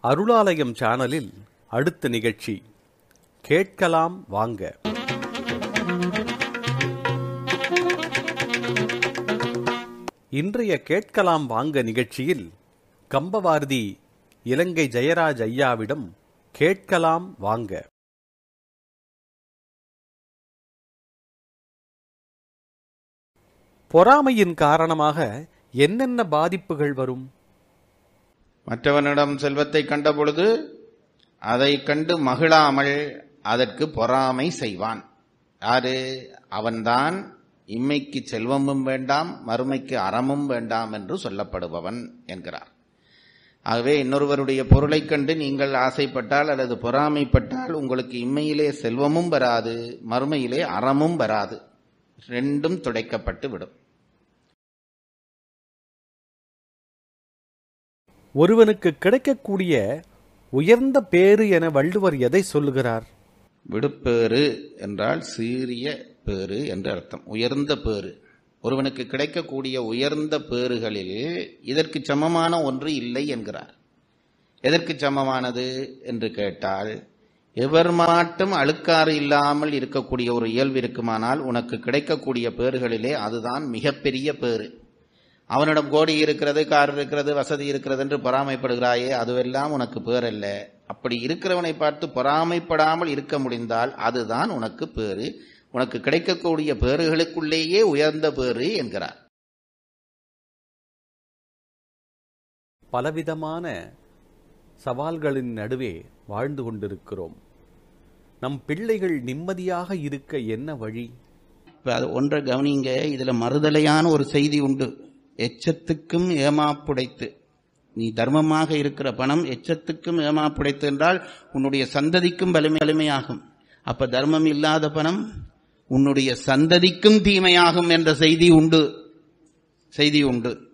அருளாலயம் சேனலில் அடுத்த நிகழ்ச்சி. கேட்கலாம் வாங்க. இன்றைய கேட்கலாம் வாங்க நிகழ்ச்சியில் கம்பவாரதி இலங்கை ஜெயராஜ் ஐயாவிடம் கேட்கலாம் வாங்க. பொறாமையின் காரணமாக என்னென்ன பாதிப்புகள் வரும்? மற்றவனிடம் செல்வத்தை கண்டபொழுது அதை கண்டு மகிழாமல் அதற்கு பொறாமை செய்வான். யாரு? அவன்தான் இம்மைக்கு செல்வமும் வேண்டாம் மறுமைக்கு அறமும் வேண்டாம் என்று சொல்லப்படுபவன் என்கிறார். ஆகவே இன்னொருவருடைய பொருளைக் கண்டு நீங்கள் ஆசைப்பட்டால் அல்லது பொறாமைப்பட்டால் உங்களுக்கு இம்மையிலே செல்வமும் வராது மறுமையிலே அறமும் வராது. ரெண்டும் துடைக்கப்பட்டு விடும் ஒருவனுக்கு கிடைக்கக்கூடிய உயர்ந்த பேறு என வள்ளுவர் எதை சொல்லுகிறார்? விடுப்பேறு என்றால் சீரிய பேறு என்று அர்த்தம். உயர்ந்த பேறு. ஒருவனுக்கு கிடைக்கக்கூடிய உயர்ந்த பேறுகளில் இதற்கு சமமான ஒன்று இல்லை என்கிறார். எதற்கு சமமானது என்று கேட்டால் எவர் மாட்டும் அழுக்காறு இல்லாமல் இருக்கக்கூடிய ஒரு இயல்பு இருக்குமானால் உனக்கு கிடைக்கக்கூடிய பேறுகளிலே அதுதான் மிகப்பெரிய பேறு. அவனிடம் கோடி இருக்கிறது கார் இருக்கிறது வசதி இருக்கிறது என்று பொறாமைப்படுகிறாயே அதுவெல்லாம் உனக்கு பேரல்ல அப்படி இருக்கிறவனை பார்த்து பொறாமைப்படாமல் இருக்க முடிந்தால் அதுதான் உனக்கு பேறு. உனக்கு கிடைக்கக்கூடிய பேறுகளுக்குள்ளேயே உயர்ந்த பேறு என்கிறார். பலவிதமான சவால்களின் நடுவே வாழ்ந்து கொண்டிருக்கிறோம். நம் பிள்ளைகள் நிம்மதியாக இருக்க என்ன வழி? இப்ப அது ஒன்றை கவனிங்க இதுல மறுதலையான ஒரு செய்தி உண்டு. எச்சத்துக்கும் ஏமாப்புடைத்து. நீ தர்மமாக இருக்கிற பணம் எச்சத்துக்கும் ஏமாப்புடைத்து என்றால் உன்னுடைய சந்ததிக்கும் வலிமை வலிமையாகும். அப்ப தர்மம் இல்லாத பணம் உன்னுடைய சந்ததிக்கும் தீமையாகும் என்ற செய்தி உண்டு. செய்தி உண்டு.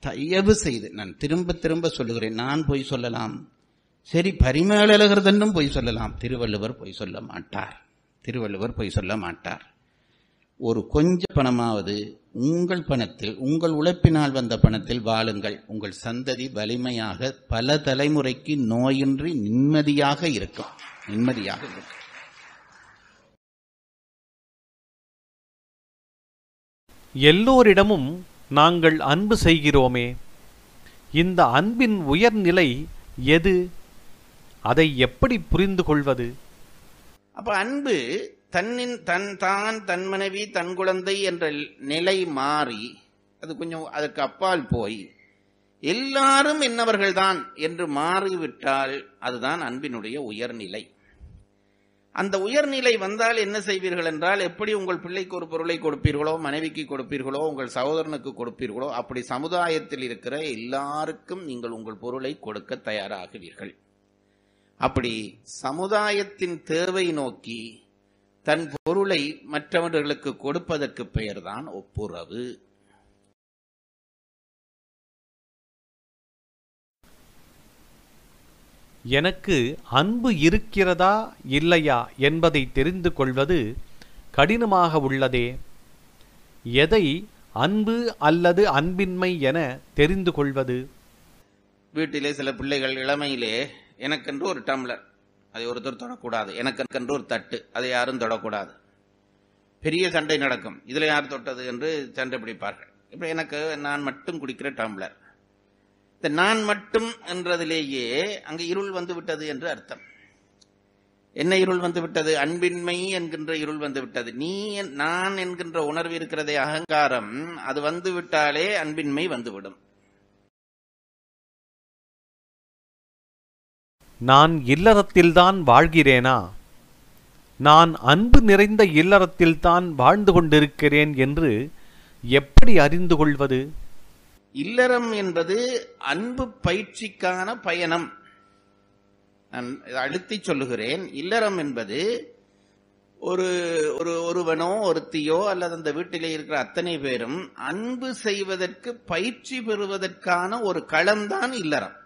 தயவு செய்து நான் திரும்ப திரும்ப சொல்லுகிறேன். நான் பொய் சொல்லலாம். சரி பரிமேலழகர்தன்னும் பொய் சொல்லலாம். திருவள்ளுவர் பொய் சொல்ல மாட்டார். திருவள்ளுவர் பொய் சொல்ல மாட்டார். ஒரு கொஞ்ச பணமாவது உங்கள் பணத்தில் உங்கள் உழைப்பினால் வந்த பணத்தில் வாழுங்கள். உங்கள் சந்ததி வலிமையாக பல தலைமுறைக்கு நோயின்றி நிம்மதியாக இருக்கும். நிம்மதியாக இருக்கும். எல்லோரிடமும் நாங்கள் அன்பு செய்கிறோமே. இந்த அன்பின் உயர்நிலை எது? அதை எப்படி புரிந்து கொள்வது? அப்ப அன்பு தன்னின் தன் தான் தன் மனைவி தன் குழந்தை என்ற நிலை மாறி அது கொஞ்சம் அதற்கு அப்பால் போய் எல்லாரும் என்னவர்கள்தான் என்று மாறிவிட்டால் அதுதான் அன்பினுடைய உயர்நிலை. அந்த உயர்நிலை வந்தால் என்ன செய்வீர்கள் என்றால் எப்படி உங்கள் பிள்ளைக்கு ஒரு பொருளை கொடுப்பீர்களோ மனைவிக்கு கொடுப்பீர்களோ உங்கள் சகோதரனுக்கு கொடுப்பீர்களோ அப்படி சமுதாயத்தில் இருக்கிற எல்லாருக்கும் நீங்கள் உங்கள் பொருளை கொடுக்க தயாராகுவீர்கள். அப்படி சமுதாயத்தின் தேவை நோக்கி தன் பொருளை மற்றவர்களுக்கு கொடுப்பதற்கு பெயர்தான் ஒப்புரவு. எனக்கு அன்பு இருக்கிறதா இல்லையா என்பதை தெரிந்து கொள்வது கடினமாக உள்ளதே. எதை அன்பு அல்லது அன்பின்மை என தெரிந்து கொள்வது? வீட்டிலே சில பிள்ளைகள் இளமையிலே எனக்கென்று ஒரு டம்ளர். அதை ஒருத்தர் தொடக்கூடாது. எனக்கென்று ஒரு தட்டு அதை யாரும் தொடக்கூடாது. பெரிய சண்டை நடக்கும். இதில் யார் தொட்டது என்று சண்டை பிடிப்பார்கள். இப்போ எனக்கு நான் மட்டும் குடிக்கிற டம்ளர். இந்த நான் மட்டும் என்றதிலேயே அங்கு இருள் வந்து விட்டது என்று அர்த்தம். என்ன இருள் வந்து விட்டது? அன்பின்மை என்கின்ற இருள் வந்து விட்டது. நீ என்- நான் என்கின்ற உணர்வு இருக்கிறதே அகங்காரம் அது வந்து விட்டாலே அன்பின்மை வந்துவிடும் நான் இல்லறத்தில்தான் வாழ்கிறேனா? நான் அன்பு நிறைந்த இல்லறத்தில்தான் வாழ்ந்து கொண்டிருக்கிறேன் என்று எப்படி அறிந்து கொள்வது? இல்லறம் என்பது அன்பு பயிற்சிக்கான பயணம். நான் அழுத்தி அழுத்திச் சொல்லுகிறேன். இல்லறம் என்பது ஒரு ஒரு ஒருவனோ ஒருத்தியோ அல்லது அந்த வீட்டிலே இருக்கிற அத்தனை பேரும் அன்பு செய்வதற்கு பயிற்சி பெறுவதற்கான ஒரு களம்தான் இல்லறம்.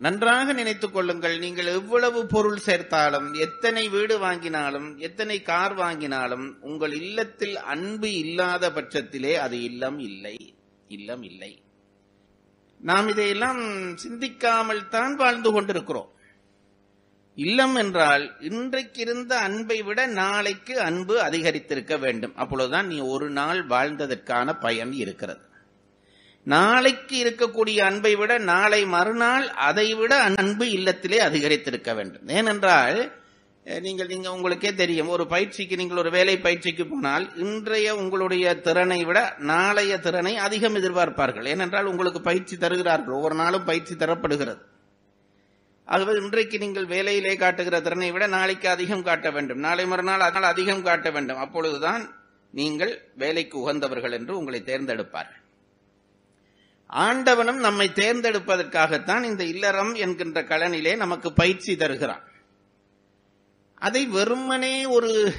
நன்றாக நினைத்துக் கொள்ளுங்கள். நீங்கள் எவ்வளவு பொருள் சேர்த்தாலும் எத்தனை வீடு வாங்கினாலும் எத்தனை கார் வாங்கினாலும் உங்கள் இல்லத்தில் அன்பு இல்லாத பட்சத்திலே அது இல்லம் இல்லை இல்லம் இல்லை. நாம் இதையெல்லாம் சிந்திக்காமல் தான் வாழ்ந்து கொண்டிருக்கிறோம். இல்லம் என்றால் இன்றைக்கு இருந்த அன்பை விட நாளைக்கு அன்பு அதிகரித்திருக்க வேண்டும். அப்பொழுதுதான் நீ ஒரு நாள் வாழ்ந்ததற்கான பயன் இருக்கிறது. நாளைக்கு இருக்கக்கூடிய அன்பை விட நாளை மறுநாள் அதை விட அன்பு இல்லத்திலே அதிகரித்திருக்க வேண்டும். ஏனென்றால் நீங்கள் நீங்கள் உங்களுக்கே தெரியும் ஒரு பயிற்சிக்கு நீங்கள் ஒரு வேலை பயிற்சிக்கு போனால் இன்றைய உங்களுடைய திறனை விட நாளைய திறனை அதிகம் எதிர்பார்ப்பார்கள். ஏனென்றால் உங்களுக்கு பயிற்சி தருகிறார்கள் ஒவ்வொரு நாளும் பயிற்சி தரப்படுகிறது. ஆகவே இன்றைக்கு நீங்கள் வேலையிலே காட்டுகிற திறனை விட நாளைக்கு அதிகம் காட்ட வேண்டும். நாளை மறுநாள் அதனால் அதிகம் காட்ட வேண்டும். அப்பொழுதுதான் நீங்கள் வேலைக்கு உகந்தவர்கள் என்று உங்களை தேர்ந்தெடுப்பார்கள். ஆண்டவனும் நம்மை தேர்ந்தெடுப்பதற்காகத்தான் இந்த இல்லறம் என்கின்ற கலனிலே நமக்கு பயிற்சி தருகிறான். அதை வெறுமனே ஒரு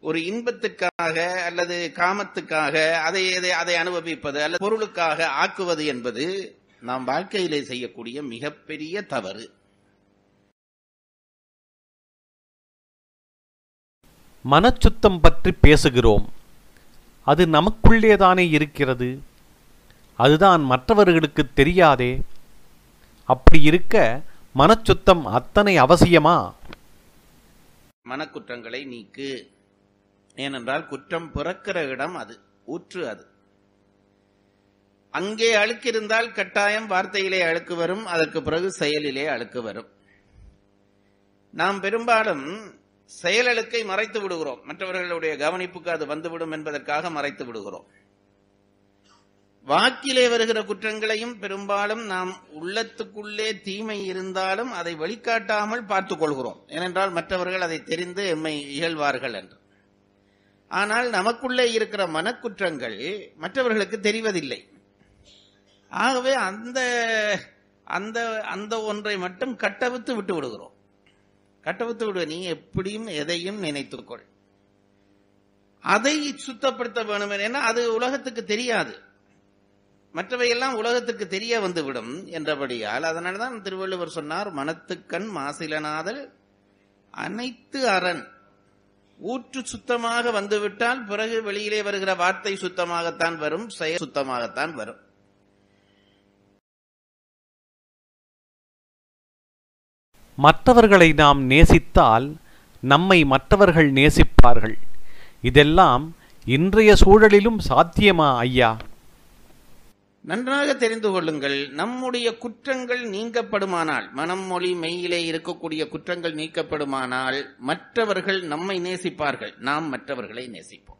ஒரு இன்பத்துக்காக அல்லது காமத்துக்காக அதை அதை- அதை அனுபவிப்பது அல்லது பொருளுக்காக ஆக்குவது என்பது நாம் வாழ்க்கையிலே செய்யக்கூடிய மிகப்பெரிய தவறு. மனச்சுத்தம் பற்றி பேசுகிறோம். அது நமக்குள்ளேதானே இருக்கிறது? அதுதான் மற்றவர்களுக்கு தெரியாதே. அப்படி இருக்க மனச்சுத்தம் அத்தனை அவசியமா? மனக்குற்றங்களை நீக்கு. ஏனென்றால் குற்றம் பிறக்கிற இடம் அது ஊற்று அது. அங்கே அழுக்கு இருந்தால் கட்டாயம் வார்த்தையிலே அழுக்கு வரும் அதற்கு பிறகு செயலிலே அழுக்கு வரும். நாம் பெரும்பாலும் செயலழுக்கை மறைத்து விடுகிறோம். மற்றவர்களுடைய கவனிப்புக்கு அது வந்துவிடும் என்பதற்காக மறைத்து விடுகிறோம். வாக்கிலே வருகிற குற்றங்களையும் பெரும்பாலும் நாம் உள்ளத்துக்குள்ளே தீமை இருந்தாலும் அதை வெளிக்காட்டாமல் பார்த்துக் கொள்கிறோம். ஏனென்றால் மற்றவர்கள் அதை தெரிந்து எம்மை இகழ்வார்கள் என்று. ஆனால் நமக்குள்ளே இருக்கிற மனக்குற்றங்கள் மற்றவர்களுக்கு தெரிவதில்லை. ஆகவே அந்த அந்த அந்த ஒன்றை மட்டும் கட்டவித்து விட்டு விடுகிறோம். கட்டவித்து விடுவ நீ எப்படியும் எதையும் நினைத்துக்கொள். அதை சுத்தப்படுத்த வேணும் என அது உலகத்துக்கு தெரியாது. மற்றவையெல்லாம் உலகத்துக்கு தெரிய வந்துவிடும் என்றபடியால் அதனால்தான் திருவள்ளுவர் சொன்னார் மனத்துக்கண் மாசிலனாதல் அனைத்து அரண். ஊற்று சுத்தமாக வந்துவிட்டால் பிறகு வெளியிலே வருகிற வார்த்தை சுத்தமாகத்தான் வரும் செயல் சுத்தமாகத்தான் வரும். மற்றவர்களை நாம் நேசித்தால் நம்மை மற்றவர்கள் நேசிப்பார்கள். இதெல்லாம் இன்றைய சூழலிலும் சாத்தியமா ஐயா? நன்றாக தெரிந்து கொள்ளுங்கள் நம்முடைய குற்றங்கள் நீங்கப்படுமானால் மனம் மொழி மெய்யிலே இருக்கக்கூடிய குற்றங்கள் நீக்கப்படுமானால் மற்றவர்கள் நம்மை நேசிப்பார்கள். நாம் மற்றவர்களை நேசிப்போம்.